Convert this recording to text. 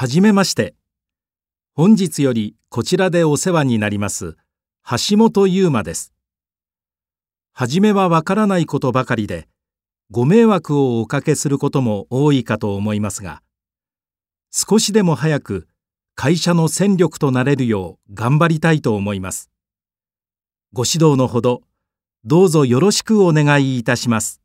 はじめまして。本日よりこちらでお世話になります橋本優馬です。はじめはわからないことばかりで、ご迷惑をおかけすることも多いかと思いますが、少しでも早く会社の戦力となれるよう頑張りたいと思います。ご指導のほど、どうぞよろしくお願いいたします。